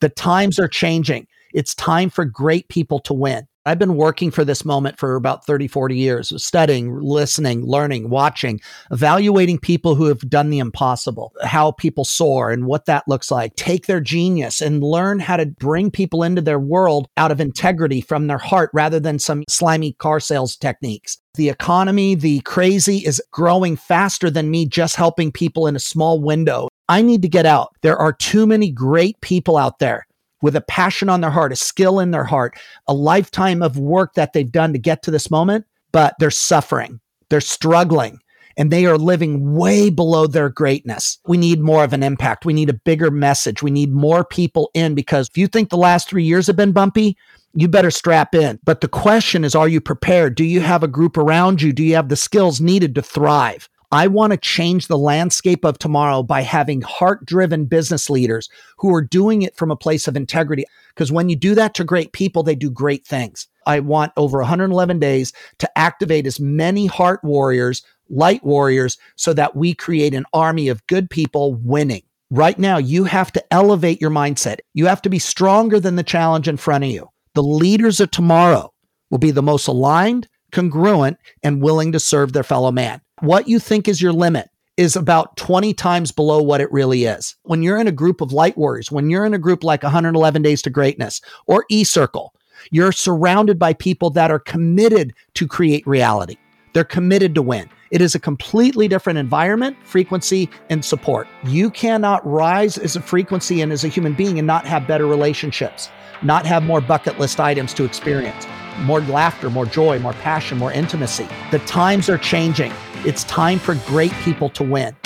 The times are changing. It's time for great people to win. I've been working for this moment for about 30, 40 years, studying, listening, learning, watching, evaluating people who have done the impossible, how people soar and what that looks like. Take their genius and learn how to bring people into their world out of integrity from their heart rather than some slimy car sales techniques. The economy, the crazy is growing faster than me just helping people in a small window. I need to get out. There are too many great people out there with a passion on their heart, a skill in their heart, a lifetime of work that they've done to get to this moment, but they're suffering, they're struggling, and they are living way below their greatness. We need more of an impact. We need a bigger message. We need more people in because if you think the last three years have been bumpy, you better strap in. But the question is, are you prepared? Do you have a group around you? Do you have the skills needed to thrive? I want to change the landscape of tomorrow by having heart driven business leaders who are doing it from a place of integrity. Because when you do that to great people, they do great things. I want over 111 days to activate as many heart warriors, light warriors, so that we create an army of good people winning. Right now, you have to elevate your mindset. You have to be stronger than the challenge in front of you. The leaders of tomorrow will be the most aligned, congruent, and willing to serve their fellow man what you think is your limit is about 20 times below what it really is. When you're in a group of light warriors, when you're in a group like 111 Days to Greatness or E Circle, you're surrounded by people that are committed to create reality. They're committed to win. It is a completely different environment, frequency, and support. You cannot rise as a frequency and as a human being and not have better relationships, not have more bucket list items to experience, more laughter, more joy, more passion, more intimacy. The times are changing. It's time for great people to win.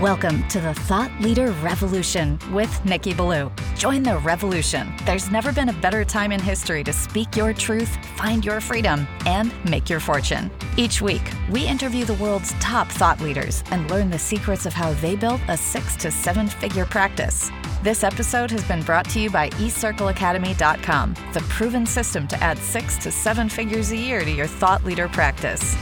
Welcome to the Thought Leader Revolution with Nikki Ballou. Join the revolution. There's never been a better time in history to speak your truth, find your freedom, and make your fortune. Each week, we interview the world's top thought leaders and learn the secrets of how they built a six to seven figure practice. This episode has been brought to you by eCircleAcademy.com, the proven system to add six to seven figures a year to your thought leader practice.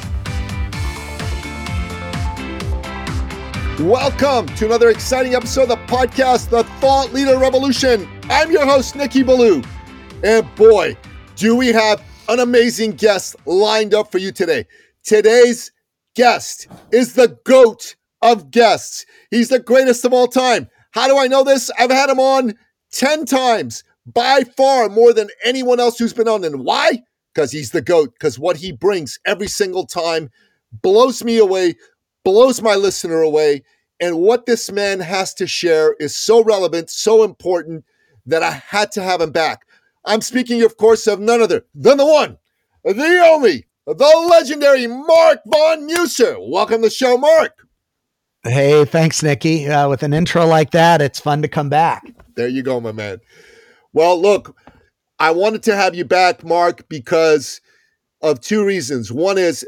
Welcome to another exciting episode of the podcast, The Thought Leader Revolution. I'm your host, Nikki Ballou. And boy, do we have an amazing guest lined up for you today. Today's guest is the GOAT of guests. He's the greatest of all time. How do I know this? I've had him on 10 times, by far more than anyone else who's been on. And why? Because he's the GOAT, because what he brings every single time blows me away, blows my listener away. And what this man has to share is so relevant, so important that I had to have him back. I'm speaking, of course, of none other than the one, the only, the legendary Marc Von Musser. Welcome to the show, Marc. Hey, thanks, Nikki. Uh, with an intro like that, it's fun to come back. There you go, my man. Well, look, I wanted to have you back, Marc, because of two reasons. One is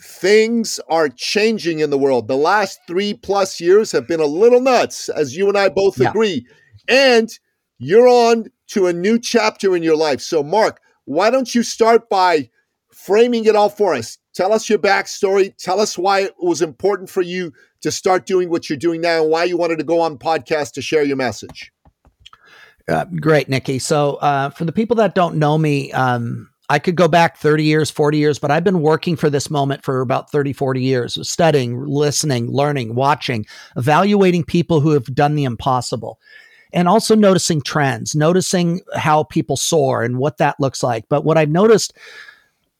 things are changing in the world. The last three plus years have been a little nuts, as you and I both yeah. agree. And you're on to a new chapter in your life. So, Marc, why don't you start by framing it all for us? Tell us your backstory. Tell us why it was important for you to start doing what you're doing now and why you wanted to go on podcast to share your message. Uh, great, Nikki. So, uh, for the people that don't know me, um, I could go back 30 years, 40 years, but I've been working for this moment for about 30, 40 years, studying, listening, learning, watching, evaluating people who have done the impossible and also noticing trends, noticing how people soar and what that looks like. But what I've noticed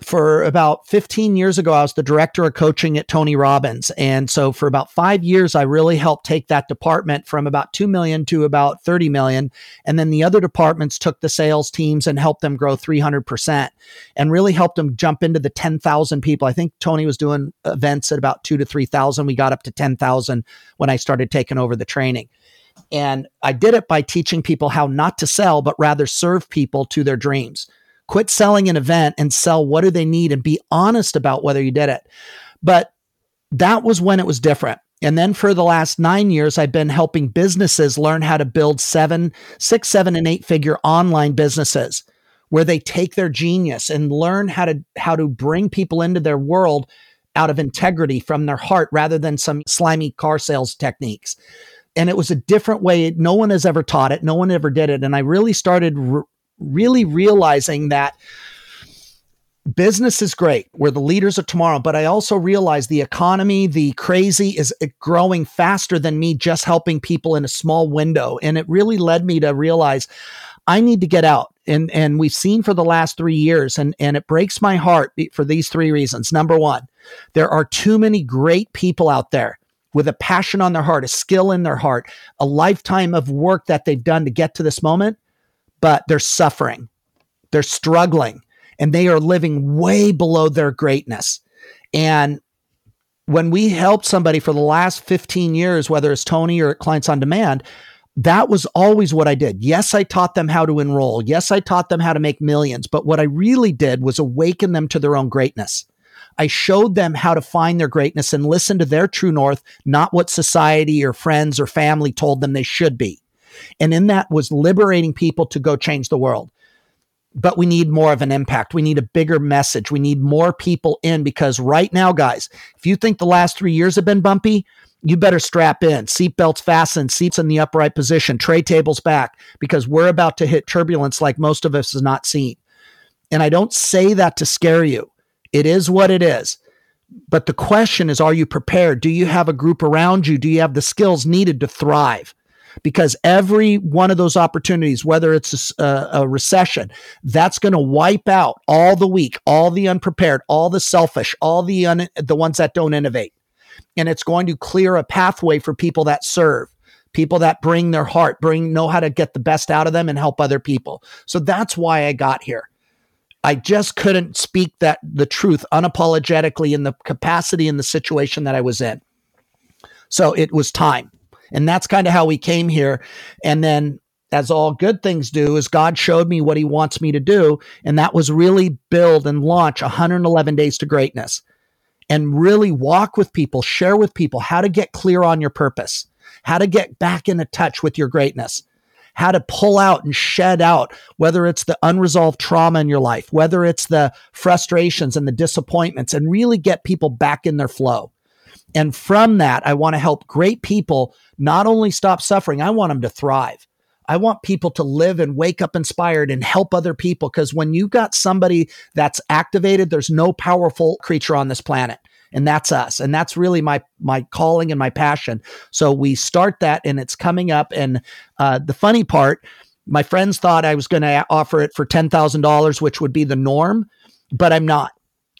for about 15 years ago, I was the director of coaching at Tony Robbins. And so for about five years, I really helped take that department from about 2 million to about 30 million. And then the other departments took the sales teams and helped them grow 300% and really helped them jump into the 10,000 people. I think Tony was doing events at about two to 3,000. We got up to 10,000 when I started taking over the training. And I did it by teaching people how not to sell, but rather serve people to their dreams. Quit selling an event and sell what do they need and be honest about whether you did it. But that was when it was different. And then for the last nine years, I've been helping businesses learn how to build seven, six, seven, and eight figure online businesses where they take their genius and learn how to how to bring people into their world out of integrity from their heart rather than some slimy car sales techniques. And it was a different way. No one has ever taught it. No one ever did it. And I really started really realizing that business is great. We're the leaders of tomorrow, but I also realize the economy, the crazy is uh, growing faster than me just helping people in a small window. And it really led me to realize I need to get out. And and we've seen for the last 3 years and and it breaks my heart for these three reasons. Number 1, there are too many great people out there with a passion on their heart, a skill in their heart, a lifetime of work that they've done to get to this moment, but they're suffering. They're struggling and they are living way below their greatness. And when we helped somebody for the last 15 years, whether it's Tony or Clients on Demand, that was always what I did. Yes, I taught them how to enroll. Yes, I taught them how to make millions. But what I really did was awaken them to their own greatness. I showed them how to find their greatness and listen to their true north, not what society or friends or family told them they should be. And in that was liberating people to go change the world but we need more of an impact. We need a bigger message. We need more people in because right now, guys, if you think the last three years have been bumpy, you better strap in. Seatbelts fastened, seats in the upright position, tray tables back, because we're about to hit turbulence like most of us has not seen. And I don't say that to scare you. It is what it is. But the question is, are you prepared? Do you have a group around you? Do you have the skills needed to thrive? Because every one of those opportunities, whether it's a, a recession, that's going to wipe out all the weak, all the unprepared, all the selfish, all the un, the ones that don't innovate, and it's going to clear a pathway for people that serve people that bring their heart, bring know how to get the best out of them and help other people. So that's why I got here. I just couldn't speak that the truth unapologetically in the capacity in the situation that I was in. So it was time. And that's kind of how we came here. And then as all good things do, is God showed me what he wants me to do. And that was really build and launch 111 days to greatness and really walk with people, share with people how to get clear on your purpose, how to get back into touch with your greatness, how to pull out and shed out, whether it's the unresolved trauma in your life, whether it's the frustrations and the disappointments, and really get people back in their flow. And from that, I want to help great people not only stop suffering, I want them to thrive. I want people to live and wake up inspired and help other people. Because when you've got somebody that's activated, there's no powerful creature on this planet. And that's us. And that's really my my calling and my passion. So we start that and it's coming up. And uh, the funny part, my friends thought I was going to offer it for $10,000, which would be the norm, but I'm not.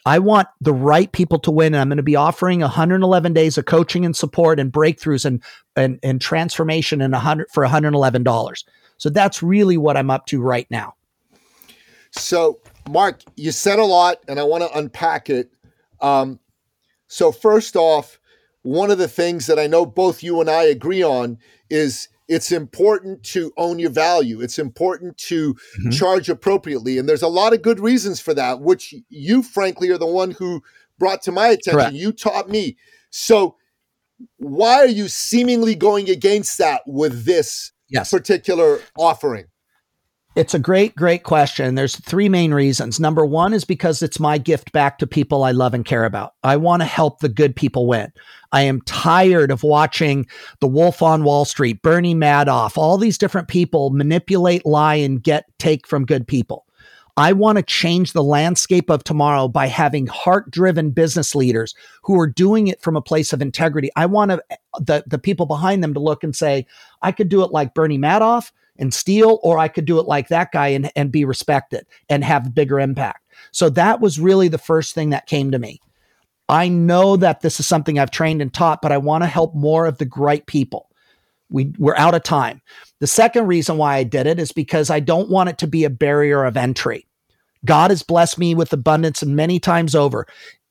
I want the right people to win. And I'm going to be offering 111 days of coaching and support and breakthroughs and and, and transformation in 100 for $111. So that's really what I'm up to right now. So, Marc, you said a lot, and I want to unpack it. Um, so, first off, one of the things that I know both you and I agree on is it's important to own your value. It's important to mm-hmm. charge appropriately. And there's a lot of good reasons for that, which you, frankly, are the one who brought to my attention. Correct. You taught me. So, why are you seemingly going against that with this yes. particular offering? It's a great, great question. There's three main reasons. Number one is because it's my gift back to people I love and care about. I want to help the good people win. I am tired of watching the Wolf on Wall Street, Bernie Madoff, all these different people manipulate, lie, and get take from good people. I want to change the landscape of tomorrow by having heart driven business leaders who are doing it from a place of integrity. I want to, the, the people behind them to look and say, I could do it like Bernie Madoff and steal, or I could do it like that guy and, and be respected and have bigger impact. So that was really the first thing that came to me. I know that this is something I've trained and taught, but I want to help more of the great people. We, we're out of time. The second reason why I did it is because I don't want it to be a barrier of entry. God has blessed me with abundance and many times over.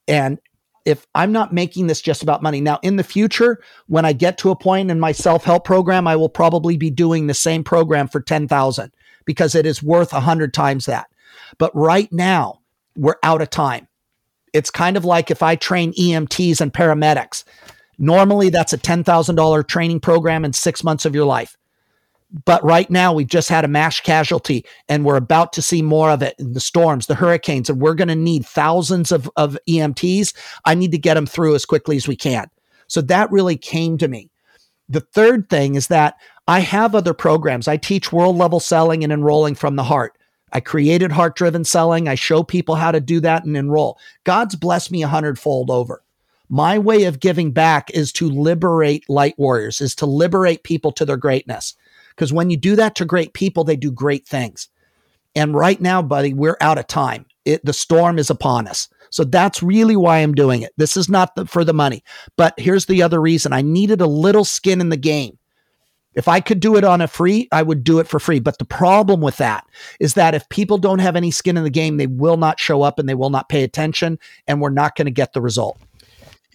And if I'm not making this just about money, now in the future, when I get to a point in my self help program, I will probably be doing the same program for 10,000 because it is worth a hundred times that. But right now, we're out of time. It's kind of like if I train EMTs and paramedics. Normally, that's a $10,000 training program in six months of your life. But right now, we've just had a mass casualty and we're about to see more of it in the storms, the hurricanes, and we're going to need thousands of, of EMTs. I need to get them through as quickly as we can. So that really came to me. The third thing is that I have other programs. I teach world level selling and enrolling from the heart. I created heart driven selling. I show people how to do that and enroll. God's blessed me a hundredfold over. My way of giving back is to liberate light warriors, is to liberate people to their greatness. Because when you do that to great people, they do great things. And right now, buddy, we're out of time. It, the storm is upon us. So that's really why I'm doing it. This is not the, for the money. But here's the other reason I needed a little skin in the game. If I could do it on a free, I would do it for free. But the problem with that is that if people don't have any skin in the game, they will not show up and they will not pay attention, and we're not going to get the result.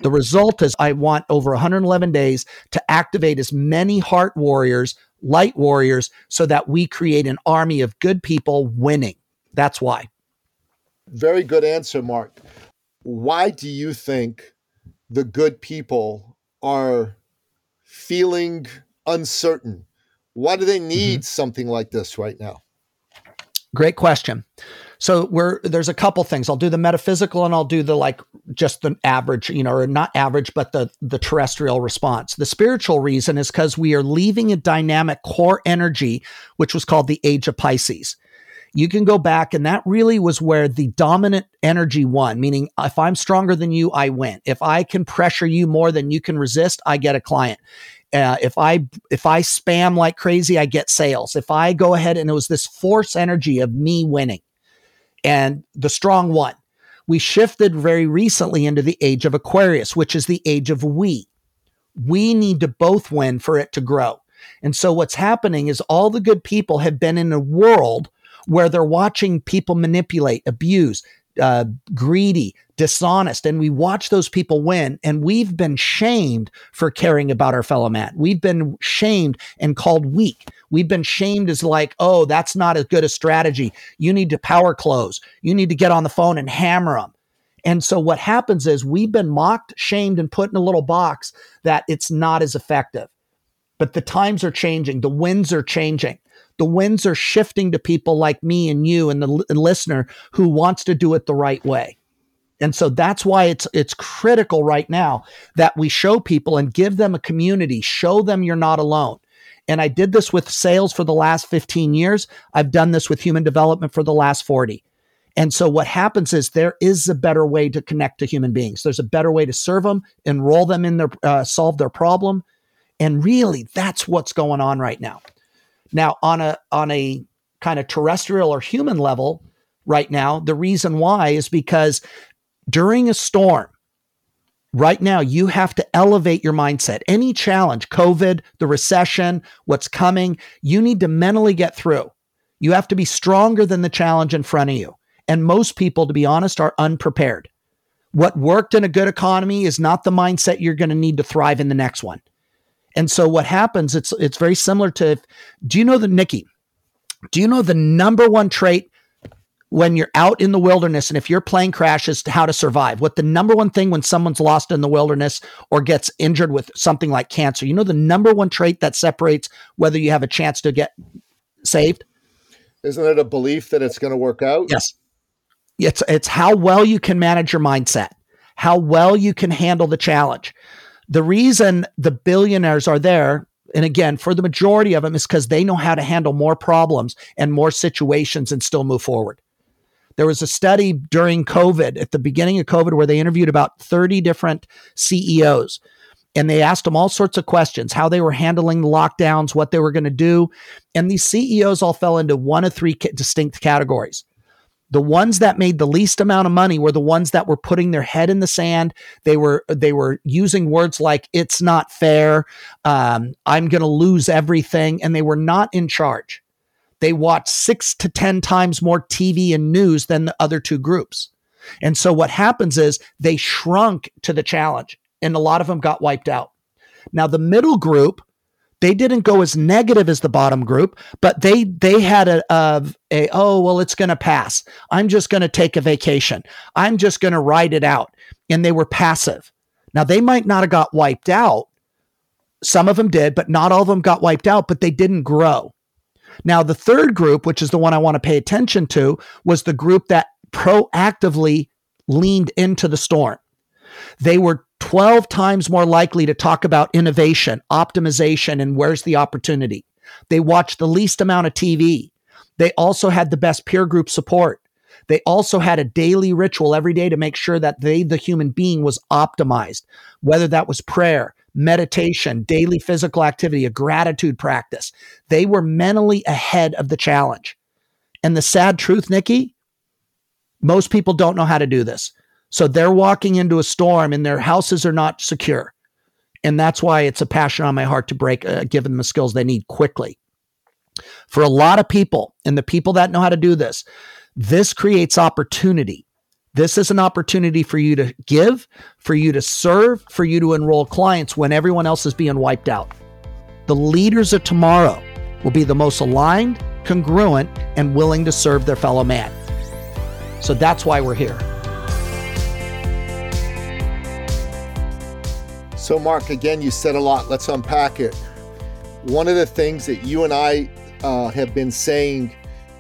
The result is I want over 111 days to activate as many heart warriors, light warriors, so that we create an army of good people winning. That's why. Very good answer, Marc. Why do you think the good people are feeling uncertain? Why do they need mm-hmm. something like this right now? Great question. So we're there's a couple things. I'll do the metaphysical and I'll do the like just the average, you know, or not average, but the the terrestrial response. The spiritual reason is because we are leaving a dynamic core energy, which was called the age of Pisces. You can go back, and that really was where the dominant energy won, meaning if I'm stronger than you, I win. If I can pressure you more than you can resist, I get a client. Uh, if I if I spam like crazy, I get sales. If I go ahead and it was this force energy of me winning, and the strong one. We shifted very recently into the age of Aquarius, which is the age of we. We need to both win for it to grow. And so what's happening is all the good people have been in a world where they're watching people manipulate, abuse, uh, greedy, dishonest, and we watch those people win. And we've been shamed for caring about our fellow man. We've been shamed and called weak. We've been shamed as like, oh, that's not as good a strategy. You need to power close. You need to get on the phone and hammer them. And so what happens is we've been mocked, shamed, and put in a little box that it's not as effective. But the times are changing, the winds are changing the winds are shifting to people like me and you and the listener who wants to do it the right way. And so that's why it's it's critical right now that we show people and give them a community, show them you're not alone. And I did this with sales for the last 15 years. I've done this with human development for the last 40. And so what happens is there is a better way to connect to human beings. There's a better way to serve them, enroll them in their uh, solve their problem. And really that's what's going on right now. Now, on a on a kind of terrestrial or human level, right now, the reason why is because during a storm, right now, you have to elevate your mindset. Any challenge, COVID, the recession, what's coming, you need to mentally get through. You have to be stronger than the challenge in front of you. And most people, to be honest, are unprepared. What worked in a good economy is not the mindset you're going to need to thrive in the next one. And so what happens, it's it's very similar to do you know the Nikki? Do you know the number one trait when you're out in the wilderness and if your plane crashes how to survive? What the number one thing when someone's lost in the wilderness or gets injured with something like cancer, you know the number one trait that separates whether you have a chance to get saved? Isn't it a belief that it's going to work out? Yes. It's it's how well you can manage your mindset, how well you can handle the challenge. The reason the billionaires are there, and again, for the majority of them, is because they know how to handle more problems and more situations and still move forward. There was a study during COVID, at the beginning of COVID, where they interviewed about 30 different CEOs and they asked them all sorts of questions how they were handling the lockdowns, what they were going to do. And these CEOs all fell into one of three distinct categories. The ones that made the least amount of money were the ones that were putting their head in the sand. They were they were using words like "it's not fair," um, "I'm going to lose everything," and they were not in charge. They watched six to ten times more TV and news than the other two groups. And so what happens is they shrunk to the challenge, and a lot of them got wiped out. Now the middle group they didn't go as negative as the bottom group, but they they had a, a, a oh well it's going to pass. I'm just going to take a vacation. I'm just going to ride it out, and they were passive. Now they might not have got wiped out. Some of them did, but not all of them got wiped out. But they didn't grow. Now the third group, which is the one I want to pay attention to, was the group that proactively leaned into the storm. They were 12 times more likely to talk about innovation, optimization, and where's the opportunity. They watched the least amount of TV. They also had the best peer group support. They also had a daily ritual every day to make sure that they, the human being, was optimized, whether that was prayer, meditation, daily physical activity, a gratitude practice. They were mentally ahead of the challenge. And the sad truth, Nikki, most people don't know how to do this. So they're walking into a storm and their houses are not secure. And that's why it's a passion on my heart to break, uh, them the skills they need quickly. For a lot of people, and the people that know how to do this, this creates opportunity. This is an opportunity for you to give, for you to serve, for you to enroll clients when everyone else is being wiped out. The leaders of tomorrow will be the most aligned, congruent, and willing to serve their fellow man. So that's why we're here. So, Marc, again, you said a lot. Let's unpack it. One of the things that you and I uh, have been saying,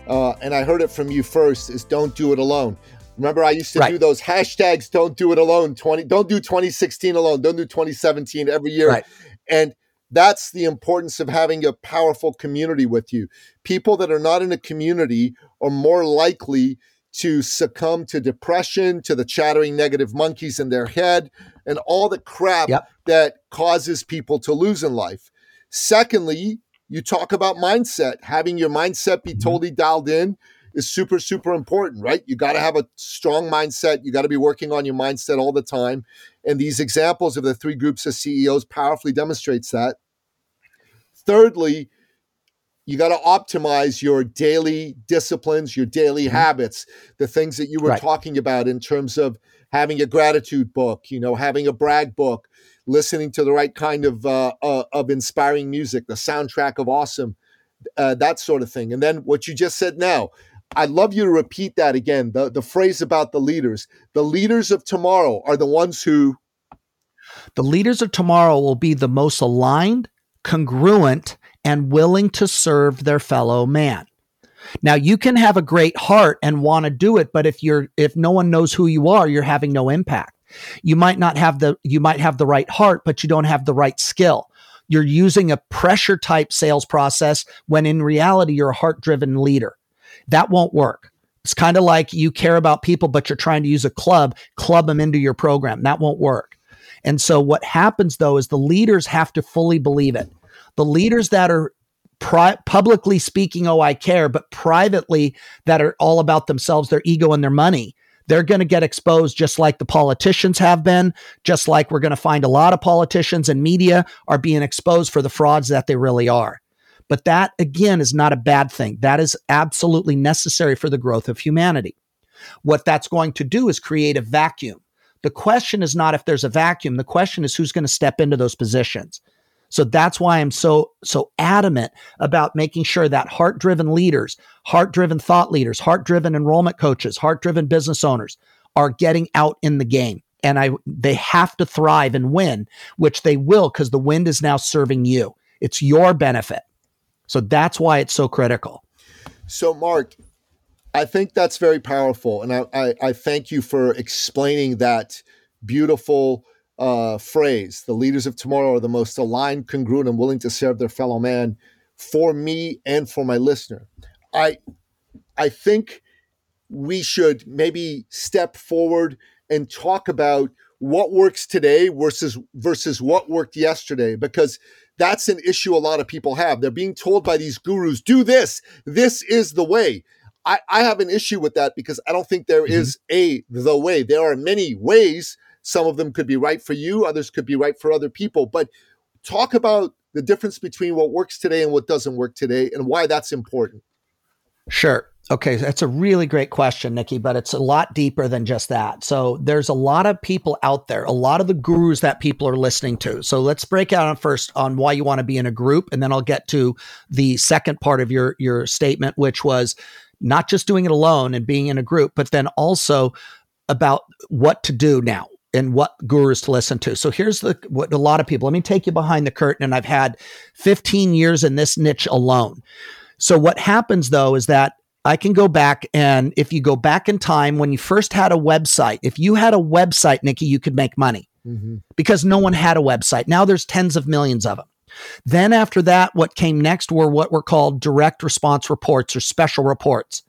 uh, and I heard it from you first, is don't do it alone. Remember, I used to right. do those hashtags. Don't do it alone. Twenty. Don't do 2016 alone. Don't do 2017 every year. Right. And that's the importance of having a powerful community with you. People that are not in a community are more likely to succumb to depression, to the chattering negative monkeys in their head, and all the crap yep. that causes people to lose in life. Secondly, you talk about mindset. Having your mindset be mm-hmm. totally dialed in is super, super important, right? You got to have a strong mindset. You got to be working on your mindset all the time. And these examples of the three groups of CEOs powerfully demonstrates that. Thirdly, you got to optimize your daily disciplines, your daily mm-hmm. habits, the things that you were right. talking about in terms of having a gratitude book, you know, having a brag book, listening to the right kind of uh, uh, of inspiring music, the soundtrack of awesome, uh, that sort of thing. And then what you just said now, I'd love you to repeat that again. The the phrase about the leaders, the leaders of tomorrow are the ones who. The leaders of tomorrow will be the most aligned, congruent, and willing to serve their fellow man. Now you can have a great heart and want to do it, but if you're if no one knows who you are, you're having no impact. You might not have the you might have the right heart, but you don't have the right skill. You're using a pressure type sales process when in reality you're a heart driven leader. That won't work. It's kind of like you care about people, but you're trying to use a club, club them into your program. That won't work. And so what happens though is the leaders have to fully believe it the leaders that are pri- publicly speaking, oh, I care, but privately that are all about themselves, their ego, and their money, they're going to get exposed just like the politicians have been, just like we're going to find a lot of politicians and media are being exposed for the frauds that they really are. But that, again, is not a bad thing. That is absolutely necessary for the growth of humanity. What that's going to do is create a vacuum. The question is not if there's a vacuum, the question is who's going to step into those positions. So that's why I'm so so adamant about making sure that heart-driven leaders, heart-driven thought leaders, heart-driven enrollment coaches, heart-driven business owners are getting out in the game. And I they have to thrive and win, which they will because the wind is now serving you. It's your benefit. So that's why it's so critical. So Marc, I think that's very powerful. And I, I, I thank you for explaining that beautiful uh, phrase the leaders of tomorrow are the most aligned, congruent, and willing to serve their fellow man for me and for my listener. I, I think we should maybe step forward and talk about what works today versus versus what worked yesterday because that's an issue a lot of people have they're being told by these gurus do this this is the way i, I have an issue with that because i don't think there mm-hmm. is a the way there are many ways some of them could be right for you, others could be right for other people. But talk about the difference between what works today and what doesn't work today and why that's important. Sure. Okay, that's a really great question, Nikki, but it's a lot deeper than just that. So there's a lot of people out there, a lot of the gurus that people are listening to. So let's break out first on why you want to be in a group, and then I'll get to the second part of your your statement, which was not just doing it alone and being in a group, but then also about what to do now and what gurus to listen to. So here's the what a lot of people. Let me take you behind the curtain and I've had 15 years in this niche alone. So what happens though is that I can go back and if you go back in time when you first had a website, if you had a website, Nikki, you could make money. mm-hmm. because no one had a website. Now there's tens of millions of them. Then after that, what came next were what were called direct response reports or special reports.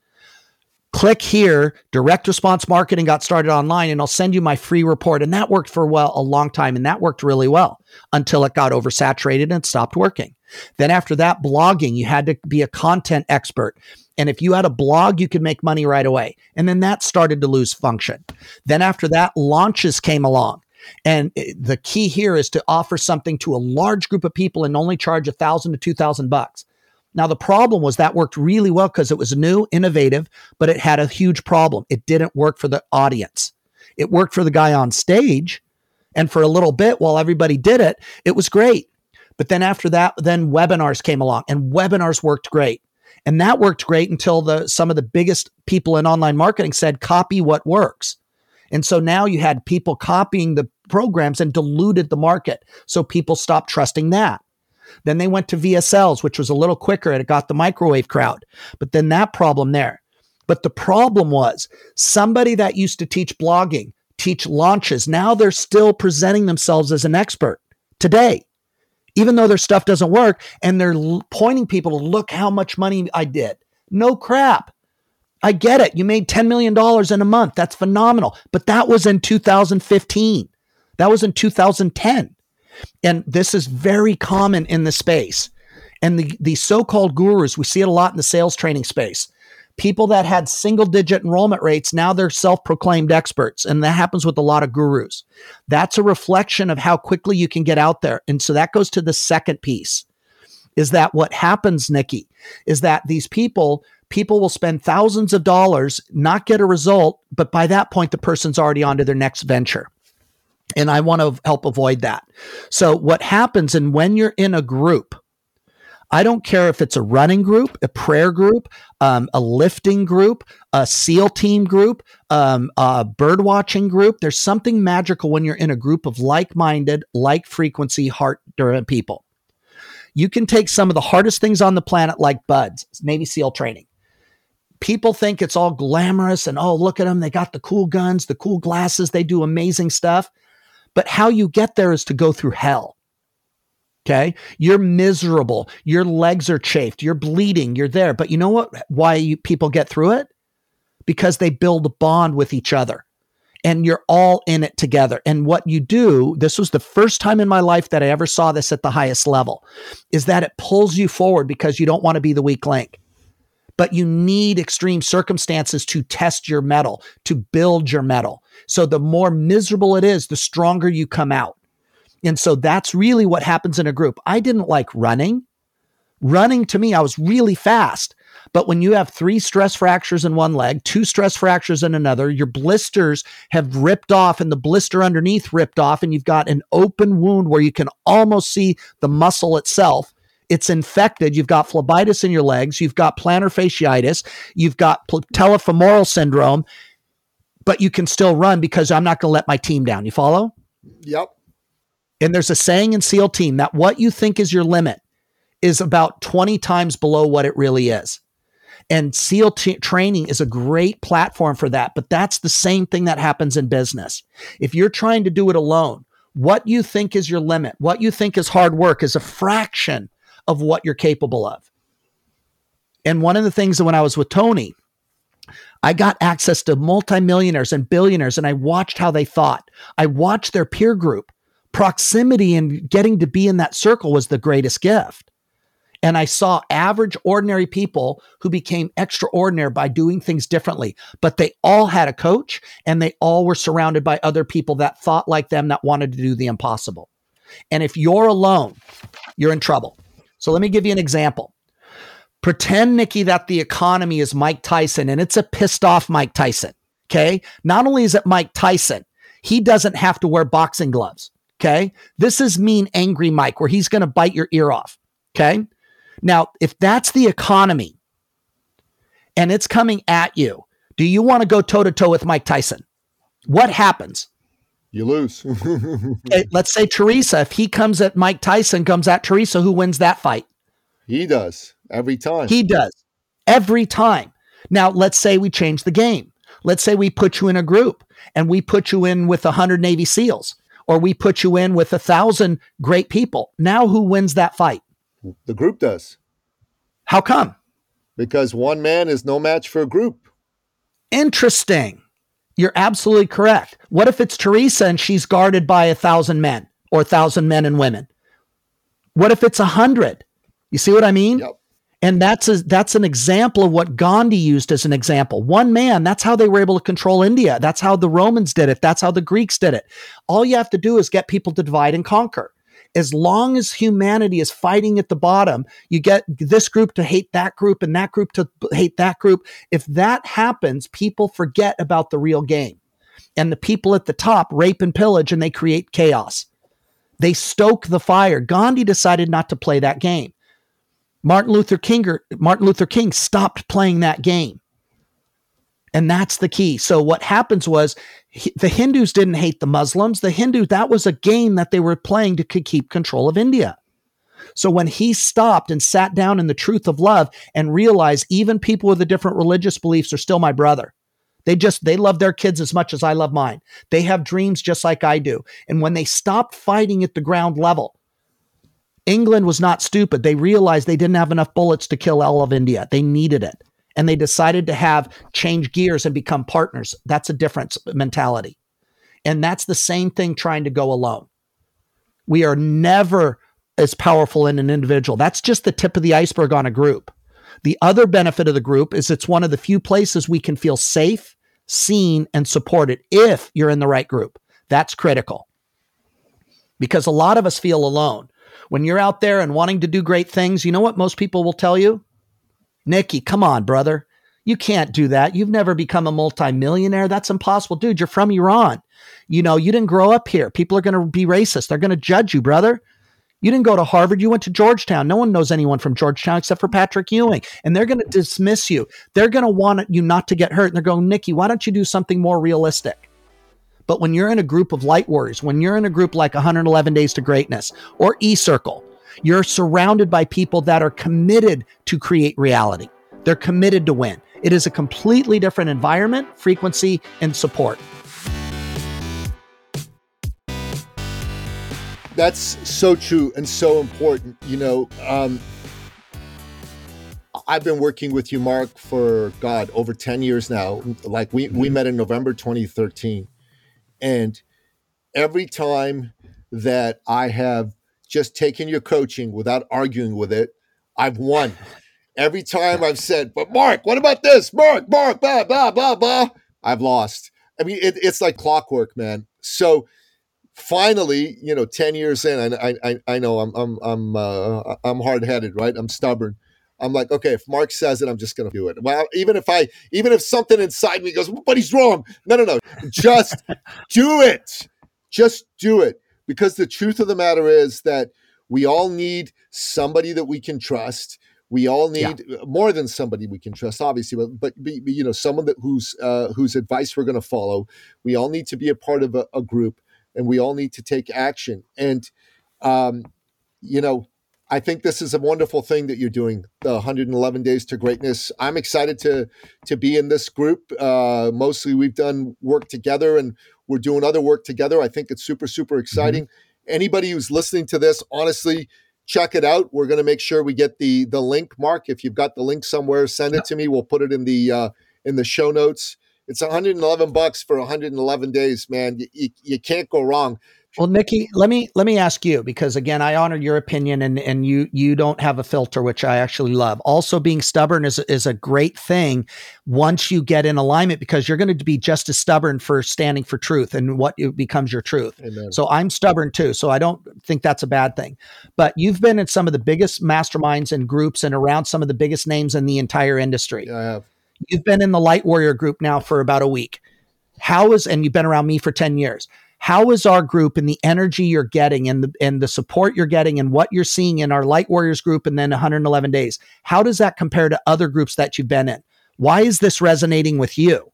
Click here, direct response marketing got started online, and I'll send you my free report. And that worked for well a long time, and that worked really well until it got oversaturated and stopped working. Then after that, blogging, you had to be a content expert. And if you had a blog, you could make money right away. And then that started to lose function. Then after that, launches came along. And eh, the key here is to offer something to a large group of people and only charge a thousand to two thousand bucks. Now, the problem was that worked really well because it was new, innovative, but it had a huge problem. It didn't work for the audience. It worked for the guy on stage. And for a little bit while everybody did it, it was great. But then after that, then webinars came along and webinars worked great. And that worked great until the some of the biggest people in online marketing said copy what works. And so now you had people copying the programs and diluted the market. So people stopped trusting that. Then they went to VSLs, which was a little quicker and it got the microwave crowd. But then that problem there. But the problem was somebody that used to teach blogging, teach launches, now they're still presenting themselves as an expert today, even though their stuff doesn't work. And they're pointing people to look how much money I did. No crap. I get it. You made $10 million in a month. That's phenomenal. But that was in 2015. That was in 2010. And this is very common in the space. And the, the so called gurus, we see it a lot in the sales training space. People that had single digit enrollment rates, now they're self proclaimed experts. And that happens with a lot of gurus. That's a reflection of how quickly you can get out there. And so that goes to the second piece is that what happens, Nikki, is that these people, people will spend thousands of dollars, not get a result, but by that point, the person's already on to their next venture. And I want to help avoid that. So, what happens, and when you're in a group, I don't care if it's a running group, a prayer group, um, a lifting group, a SEAL team group, um, a bird watching group. There's something magical when you're in a group of like minded, like frequency, heart people. You can take some of the hardest things on the planet, like BUD/S, Navy SEAL training. People think it's all glamorous and oh, look at them. They got the cool guns, the cool glasses, they do amazing stuff. But how you get there is to go through hell. Okay. You're miserable. Your legs are chafed. You're bleeding. You're there. But you know what? Why you, people get through it? Because they build a bond with each other and you're all in it together. And what you do, this was the first time in my life that I ever saw this at the highest level, is that it pulls you forward because you don't want to be the weak link but you need extreme circumstances to test your mettle, to build your mettle. So the more miserable it is, the stronger you come out. And so that's really what happens in a group. I didn't like running. Running to me, I was really fast. But when you have three stress fractures in one leg, two stress fractures in another, your blisters have ripped off and the blister underneath ripped off, and you've got an open wound where you can almost see the muscle itself it's infected. You've got phlebitis in your legs. You've got plantar fasciitis. You've got patellofemoral syndrome, but you can still run because I'm not going to let my team down. You follow? Yep. And there's a saying in SEAL team that what you think is your limit is about 20 times below what it really is. And SEAL t- training is a great platform for that. But that's the same thing that happens in business. If you're trying to do it alone, what you think is your limit, what you think is hard work is a fraction of what you're capable of. And one of the things that when I was with Tony, I got access to multimillionaires and billionaires, and I watched how they thought. I watched their peer group. Proximity and getting to be in that circle was the greatest gift. And I saw average, ordinary people who became extraordinary by doing things differently. But they all had a coach and they all were surrounded by other people that thought like them that wanted to do the impossible. And if you're alone, you're in trouble. So let me give you an example. Pretend, Nikki, that the economy is Mike Tyson and it's a pissed off Mike Tyson. Okay. Not only is it Mike Tyson, he doesn't have to wear boxing gloves. Okay. This is mean, angry Mike, where he's going to bite your ear off. Okay. Now, if that's the economy and it's coming at you, do you want to go toe to toe with Mike Tyson? What happens? You lose. okay, let's say Teresa, if he comes at Mike Tyson, comes at Teresa, who wins that fight? He does every time. He does every time. Now, let's say we change the game. Let's say we put you in a group and we put you in with 100 Navy SEALs or we put you in with a thousand great people. Now, who wins that fight? The group does. How come? Because one man is no match for a group. Interesting. You're absolutely correct. What if it's Teresa and she's guarded by a thousand men or a thousand men and women? What if it's a hundred? You see what I mean? Yep. And that's a, that's an example of what Gandhi used as an example. One man, that's how they were able to control India. That's how the Romans did it. That's how the Greeks did it. All you have to do is get people to divide and conquer. As long as humanity is fighting at the bottom, you get this group to hate that group and that group to hate that group. If that happens, people forget about the real game. And the people at the top rape and pillage and they create chaos. They stoke the fire. Gandhi decided not to play that game. Martin Luther King Martin Luther King stopped playing that game. And that's the key. So what happens was he, the Hindus didn't hate the Muslims. The Hindu that was a game that they were playing to keep control of India. So when he stopped and sat down in the truth of love and realized even people with the different religious beliefs are still my brother. They just they love their kids as much as I love mine. They have dreams just like I do. And when they stopped fighting at the ground level, England was not stupid. They realized they didn't have enough bullets to kill all of India. They needed it. And they decided to have change gears and become partners. That's a different mentality. And that's the same thing trying to go alone. We are never as powerful in an individual. That's just the tip of the iceberg on a group. The other benefit of the group is it's one of the few places we can feel safe, seen, and supported if you're in the right group. That's critical. Because a lot of us feel alone when you're out there and wanting to do great things, you know what most people will tell you? Nikki, come on, brother. You can't do that. You've never become a multimillionaire. That's impossible. Dude, you're from Iran. You know, you didn't grow up here. People are going to be racist. They're going to judge you, brother. You didn't go to Harvard. You went to Georgetown. No one knows anyone from Georgetown except for Patrick Ewing. And they're going to dismiss you. They're going to want you not to get hurt. And they're going, Nikki, why don't you do something more realistic? But when you're in a group of light warriors, when you're in a group like 111 Days to Greatness or E Circle, you're surrounded by people that are committed to create reality. They're committed to win. It is a completely different environment, frequency, and support. That's so true and so important. You know, um, I've been working with you, Marc, for God over 10 years now. Like we, we mm-hmm. met in November 2013 and every time that I have just taken your coaching without arguing with it, I've won. Every time I've said, but Marc, what about this? Marc, Marc, blah, blah, blah, blah. I've lost. I mean, it, it's like clockwork, man. So finally, you know, 10 years in, I, I, I know I'm, I'm, I'm, uh, I'm hard headed, right? I'm stubborn. I'm like, okay, if Marc says it, I'm just going to do it. Well, even if I, even if something inside me goes, but he's wrong. No, no, no. Just do it. Just do it. Because the truth of the matter is that we all need somebody that we can trust. We all need yeah. more than somebody we can trust, obviously, but but, but you know, someone that whose uh, whose advice we're going to follow. We all need to be a part of a, a group, and we all need to take action. And um, you know, I think this is a wonderful thing that you're doing, the 111 Days to Greatness. I'm excited to to be in this group. Uh, mostly, we've done work together, and we're doing other work together. I think it's super super mm-hmm. exciting. Mm-hmm. Anybody who's listening to this, honestly, check it out. We're going to make sure we get the the link. Marc, if you've got the link somewhere, send it to me. We'll put it in the uh, in the show notes. It's 111 bucks for 111 days, man. You, you, you can't go wrong. Well, Nikki, let me let me ask you because again, I honor your opinion, and and you you don't have a filter, which I actually love. Also, being stubborn is is a great thing once you get in alignment because you're going to be just as stubborn for standing for truth and what becomes your truth. Amen. So I'm stubborn too, so I don't think that's a bad thing. But you've been in some of the biggest masterminds and groups and around some of the biggest names in the entire industry. Yeah, I have. You've been in the Light Warrior group now for about a week. How is and you've been around me for ten years how is our group and the energy you're getting and the and the support you're getting and what you're seeing in our light warriors group and then 111 days how does that compare to other groups that you've been in? Why is this resonating with you?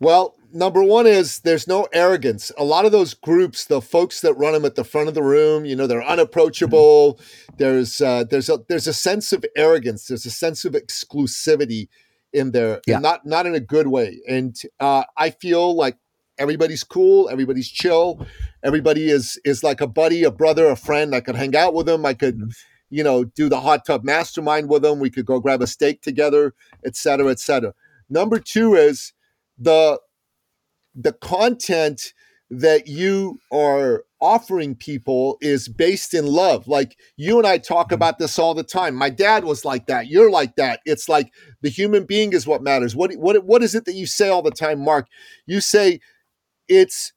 Well number one is there's no arrogance. A lot of those groups the folks that run them at the front of the room you know they're unapproachable. Mm-hmm. there's uh, there's a there's a sense of arrogance. There's a sense of exclusivity in there yeah. not not in a good way. And uh, i feel like everybody's cool, everybody's chill, everybody is is like a buddy, a brother, a friend. I could hang out with them. I could, mm-hmm. you know, do the hot tub mastermind with them. We could go grab a steak together, et cetera, et cetera. Number two is the the content that you are offering people is based in love. Like you and I talk mm-hmm. about this all the time. My dad was like that. You're like that. It's like the human being is what matters. What what what is it that you say all the time, Marc? You say it's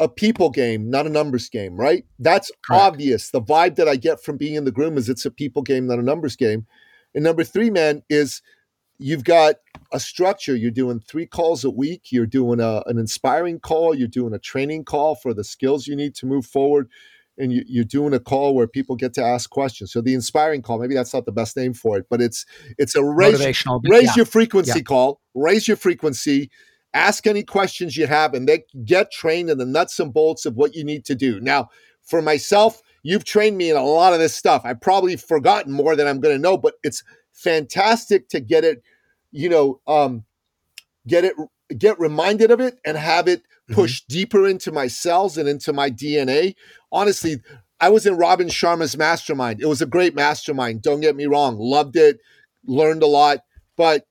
a people game, not a numbers game, right? That's Correct. obvious. The vibe that I get from being in the groom is it's a people game, not a numbers game. And number 3, man, is you've got a structure. You're doing three calls a week. You're doing a, an inspiring call. You're doing a training call for the skills you need to move forward. And you, are doing a call where people get to ask questions. So the inspiring call, maybe that's not the best name for it, but it's it's a raise, raise yeah. your frequency yeah. call. Raise your frequency. Ask any questions you have, and they get trained in the nuts and bolts of what you need to do. Now, for myself, you've trained me in a lot of this stuff. I've probably forgotten more than I'm going to know, but it's fantastic to get it you know, um, get it, get reminded of it and have it push mm-hmm. deeper into my cells and into my DNA. Honestly, I was in Robin Sharma's mastermind. It was a great mastermind. Don't get me wrong. Loved it, learned a lot, but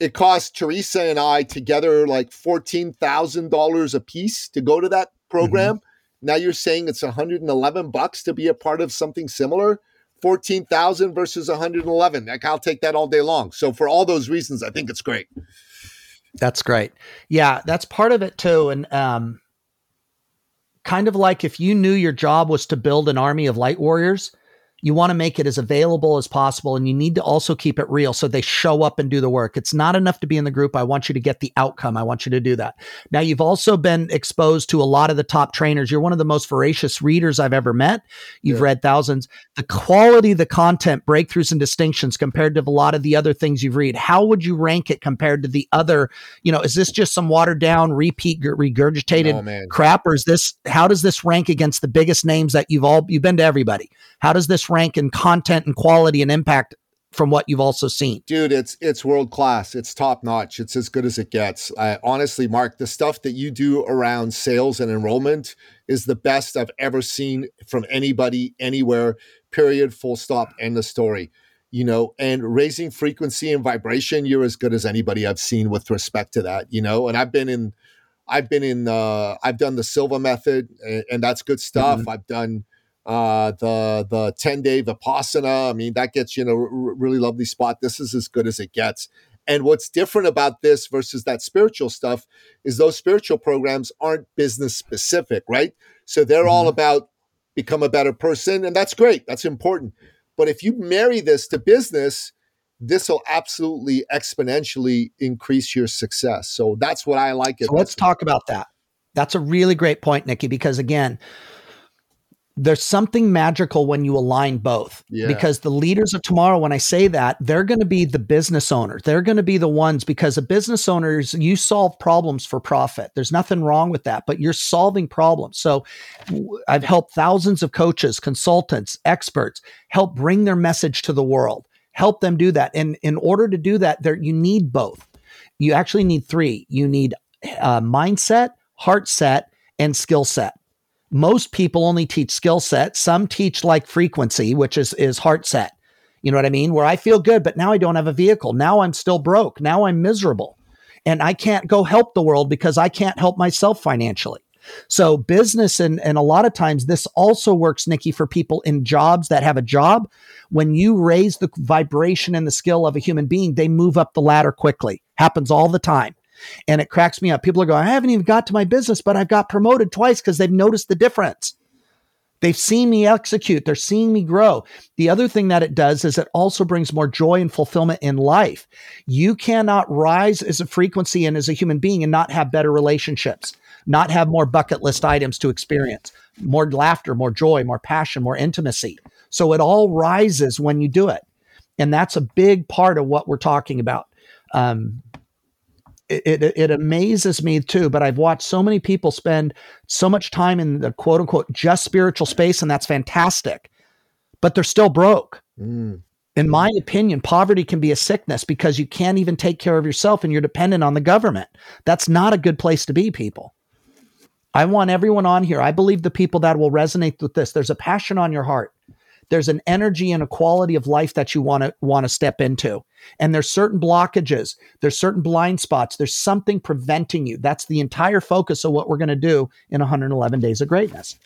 it cost Teresa and I together like $14,000 a piece to go to that program. Mm-hmm. Now you're saying it's 111 bucks to be a part of something similar. 14,000 versus 111. Like I'll take that all day long. So for all those reasons, I think it's great. That's great. Yeah, that's part of it too. And um, kind of like if you knew your job was to build an army of light warriors, you want to make it as available as possible and you need to also keep it real so they show up and do the work. It's not enough to be in the group. I want you to get the outcome. I want you to do that. Now, you've also been exposed to a lot of the top trainers. You're one of the most voracious readers I've ever met. You've yeah. read thousands. The quality of the content, breakthroughs and distinctions compared to a lot of the other things you've read, how would you rank it compared to the other? You know, is this just some watered down, repeat, regurgitated oh, crap? Or is this, how does this rank against the biggest names that you've all, you've been to everybody? How does this rank in content and quality and impact from what you've also seen? Dude, it's it's world class. It's top notch. It's as good as it gets. I, honestly, Marc, the stuff that you do around sales and enrollment is the best I've ever seen from anybody anywhere. Period. Full stop. End the story. You know, and raising frequency and vibration, you're as good as anybody I've seen with respect to that. You know, and I've been in, I've been in, uh, I've done the Silva method, and, and that's good stuff. Mm-hmm. I've done uh, the the 10 day vipassana. I mean, that gets you in a r- really lovely spot. This is as good as it gets. And what's different about this versus that spiritual stuff is those spiritual programs aren't business specific, right? So they're mm-hmm. all about become a better person, and that's great. That's important. But if you marry this to business, this will absolutely exponentially increase your success. So that's what I like. It. So let's talk about that. That's a really great point, Nikki, because again, there's something magical when you align both. Yeah. because the leaders of tomorrow when i say that they're going to be the business owners. They're going to be the ones because a business owners you solve problems for profit. There's nothing wrong with that but you're solving problems. So i've helped thousands of coaches consultants experts help bring their message to the world help them do that. And in order to do that there you need both. You actually need three. You need uh, mindset heart set and skill set most people only teach skill set. Some teach like frequency, which is is heart set. You know what I mean? Where I feel good, but now I don't have a vehicle. Now I'm still broke. Now I'm miserable. And I can't go help the world because I can't help myself financially. So business and and a lot of times this also works, Nikki, for people in jobs that have a job. When you raise the vibration and the skill of a human being, they move up the ladder quickly. Happens all the time. And it cracks me up. People are going, I haven't even got to my business, but I've got promoted twice because they've noticed the difference. They've seen me execute. They're seeing me grow. The other thing that it does is it also brings more joy and fulfillment in life. You cannot rise as a frequency and as a human being and not have better relationships, not have more bucket list items to experience, more laughter, more joy, more passion, more intimacy. So it all rises when you do it. And that's a big part of what we're talking about. Um, it, it, it amazes me too. But I've watched so many people spend so much time in the quote unquote just spiritual space, and that's fantastic. But they're still broke. Mm. In my opinion, poverty can be a sickness because you can't even take care of yourself and you're dependent on the government. That's not a good place to be, people. I want everyone on here. I believe the people that will resonate with this. There's a passion on your heart. There's an energy and a quality of life that you want to want to step into. And there's certain blockages, there's certain blind spots, there's something preventing you. That's the entire focus of what we're going to do in 111 days of greatness.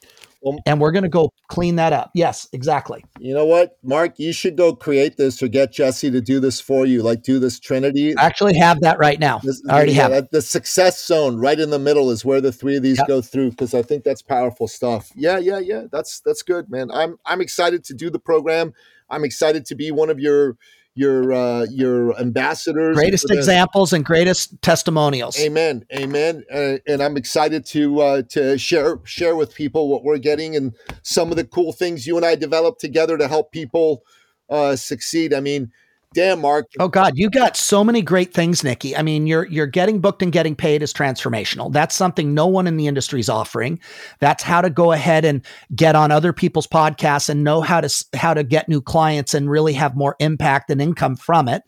Well, and we're going to go clean that up. Yes, exactly. You know what, Marc? You should go create this or get Jesse to do this for you. Like do this Trinity. I actually have that right now. This, I already yeah, have The success zone right in the middle is where the three of these yep. go through because I think that's powerful stuff. Yeah, yeah, yeah. That's that's good, man. I'm I'm excited to do the program. I'm excited to be one of your your uh, your ambassadors, greatest examples and greatest testimonials. Amen, amen. Uh, and I'm excited to uh, to share share with people what we're getting and some of the cool things you and I developed together to help people uh, succeed. I mean, damn marc oh god you got so many great things nikki i mean you're you're getting booked and getting paid is transformational that's something no one in the industry is offering that's how to go ahead and get on other people's podcasts and know how to how to get new clients and really have more impact and income from it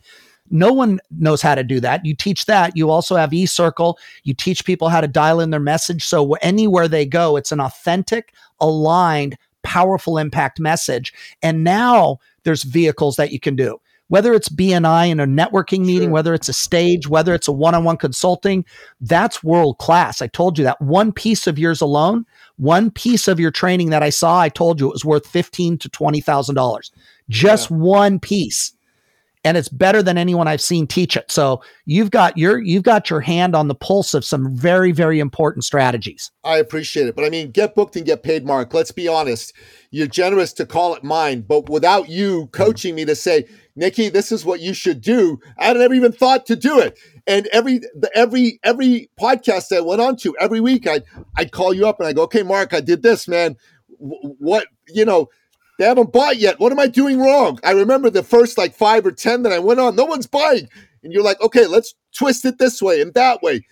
no one knows how to do that. You teach that. You also have eCircle. You teach people how to dial in their message. So anywhere they go, it's an authentic, aligned, powerful impact message. And now there's vehicles that you can do whether it's BNI in a networking meeting, sure. whether it's a stage, whether it's a one on one consulting, that's world class. I told you that one piece of yours alone, one piece of your training that I saw, I told you it was worth fifteen to twenty thousand dollars. Just yeah. one piece. And it's better than anyone I've seen teach it. So you've got your you've got your hand on the pulse of some very, very important strategies. I appreciate it. But I mean, get booked and get paid, Marc. Let's be honest. You're generous to call it mine, but without you mm-hmm. coaching me to say, Nikki, this is what you should do. I never even thought to do it. And every the, every every podcast I went on to every week, I I'd call you up and I go, okay, Marc, I did this, man. W- what you know? They haven't bought yet. What am I doing wrong? I remember the first like five or ten that I went on. No one's buying, and you're like, okay, let's twist it this way and that way.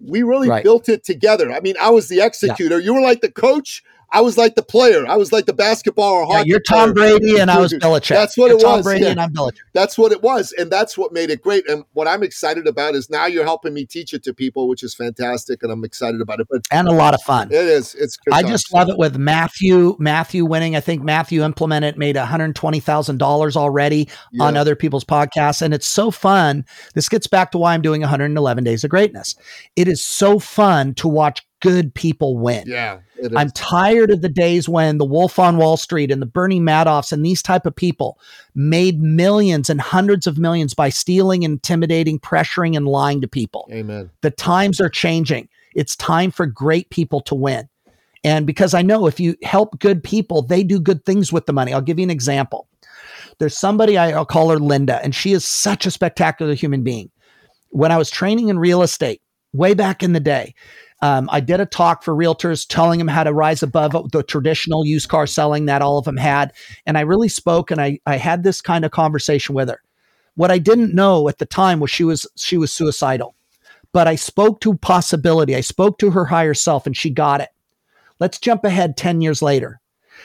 We really right. built it together. I mean, I was the executor. Yeah. You were like the coach. I was like the player. I was like the basketball or hockey. Yeah, you're Tom player. Brady and I was Belichick. That's what you're it Tom was. Brady yeah. and I'm Belichick. That's what it was, and that's what made it great. And what I'm excited about is now you're helping me teach it to people, which is fantastic, and I'm excited about it. But and a lot of fun. It is. It's. I just love it with Matthew. Matthew winning. I think Matthew implemented made 120 thousand dollars already yeah. on other people's podcasts, and it's so fun. This gets back to why I'm doing 111 Days of Greatness. It is so fun to watch good people win. Yeah. I'm tired of the days when the Wolf on Wall Street and the Bernie Madoffs and these type of people made millions and hundreds of millions by stealing, intimidating, pressuring, and lying to people. Amen. The times are changing. It's time for great people to win. And because I know if you help good people, they do good things with the money. I'll give you an example. There's somebody, I'll call her Linda, and she is such a spectacular human being. When I was training in real estate way back in the day, um, I did a talk for realtors telling them how to rise above the traditional used car selling that all of them had. And I really spoke and I, I had this kind of conversation with her. What I didn't know at the time was she was she was suicidal. But I spoke to possibility. I spoke to her higher self and she got it. Let's jump ahead 10 years later.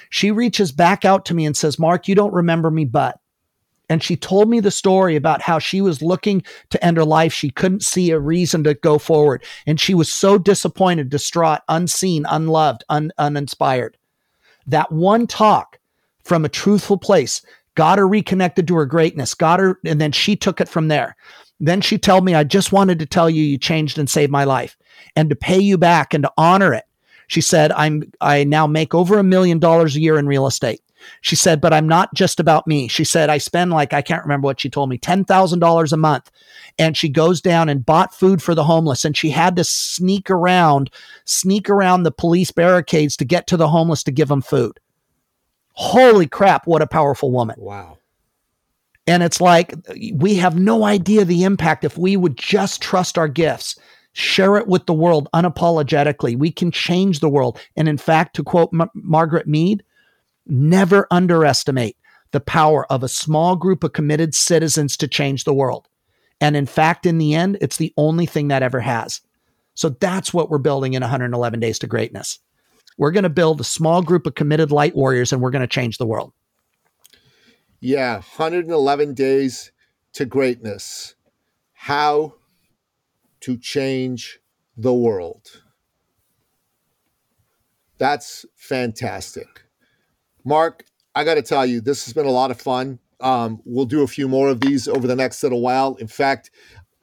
She reaches back out to me and says, Marc, you don't remember me, but and she told me the story about how she was looking to end her life. She couldn't see a reason to go forward. And she was so disappointed, distraught, unseen, unloved, un- uninspired. That one talk from a truthful place got her reconnected to her greatness, got her, and then she took it from there. Then she told me, I just wanted to tell you you changed and saved my life and to pay you back and to honor it. She said, I'm I now make over a million dollars a year in real estate. She said, but I'm not just about me. She said, I spend like, I can't remember what she told me, $10,000 a month. And she goes down and bought food for the homeless. And she had to sneak around, sneak around the police barricades to get to the homeless to give them food. Holy crap, what a powerful woman. Wow. And it's like, we have no idea the impact if we would just trust our gifts share it with the world unapologetically. We can change the world. And in fact, to quote M- Margaret Mead, Never underestimate the power of a small group of committed citizens to change the world. And in fact, in the end, it's the only thing that ever has. So that's what we're building in 111 Days to Greatness. We're going to build a small group of committed light warriors and we're going to change the world. Yeah, 111 Days to Greatness. How to change the world. That's fantastic. Marc, I got to tell you, this has been a lot of fun. Um, we'll do a few more of these over the next little while. In fact,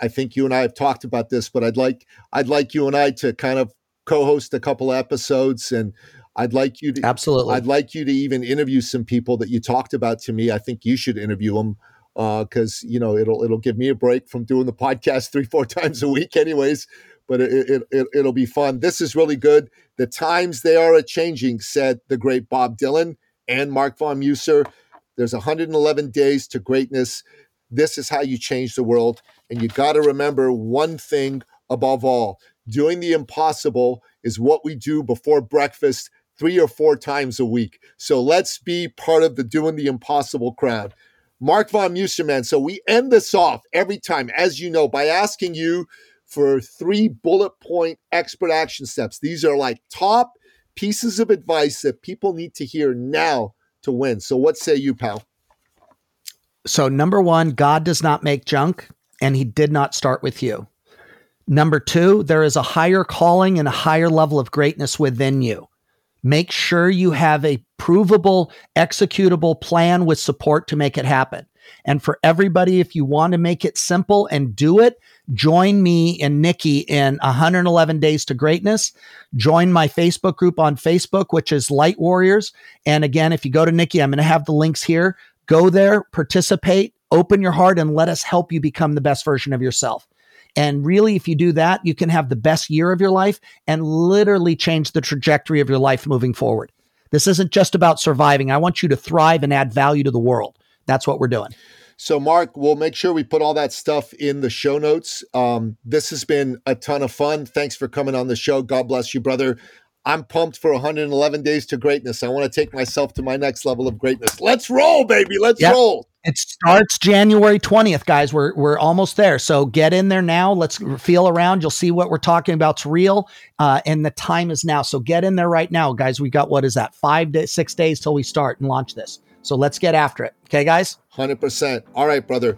I think you and I have talked about this, but I'd like I'd like you and I to kind of co-host a couple episodes and I'd like you to absolutely. I'd like you to even interview some people that you talked about to me. I think you should interview them because uh, you know it'll it'll give me a break from doing the podcast three four times a week, anyways. But it, it, it it'll be fun. This is really good. The times they are a changing, said the great Bob Dylan and Marc von Musser. There's 111 days to greatness. This is how you change the world. And you got to remember one thing above all doing the impossible is what we do before breakfast three or four times a week. So let's be part of the doing the impossible crowd. Marc von Musserman. So we end this off every time, as you know, by asking you for three bullet point expert action steps. These are like top pieces of advice that people need to hear now to win. So what say you, pal? So number one, God does not make junk, and he did not start with you. Number two, there is a higher calling and a higher level of greatness within you. Make sure you have a provable, executable plan with support to make it happen. And for everybody, if you want to make it simple and do it, join me and Nikki in 111 Days to Greatness. Join my Facebook group on Facebook, which is Light Warriors. And again, if you go to Nikki, I'm going to have the links here. Go there, participate, open your heart, and let us help you become the best version of yourself. And really, if you do that, you can have the best year of your life and literally change the trajectory of your life moving forward. This isn't just about surviving. I want you to thrive and add value to the world. That's what we're doing. So, Marc, we'll make sure we put all that stuff in the show notes. Um, this has been a ton of fun. Thanks for coming on the show. God bless you, brother. I'm pumped for 111 days to greatness. I want to take myself to my next level of greatness. Let's roll, baby. Let's yep. roll. It starts January 20th, guys. We're we're almost there. So get in there now. Let's feel around. You'll see what we're talking about's real. Uh, and the time is now. So get in there right now, guys. We got what is that? Five days, six days till we start and launch this. So let's get after it. Okay, guys? 100%. All right, brother.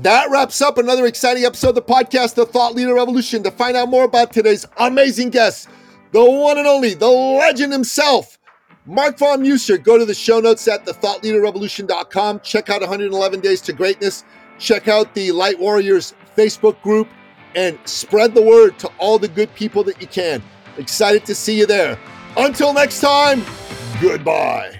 That wraps up another exciting episode of the podcast, The Thought Leader Revolution. To find out more about today's amazing guest, the one and only, the legend himself, Marc von Musser. Go to the show notes at thethoughtleaderrevolution.com. Check out 111 Days to Greatness. Check out the Light Warriors Facebook group and spread the word to all the good people that you can. Excited to see you there. Until next time, goodbye.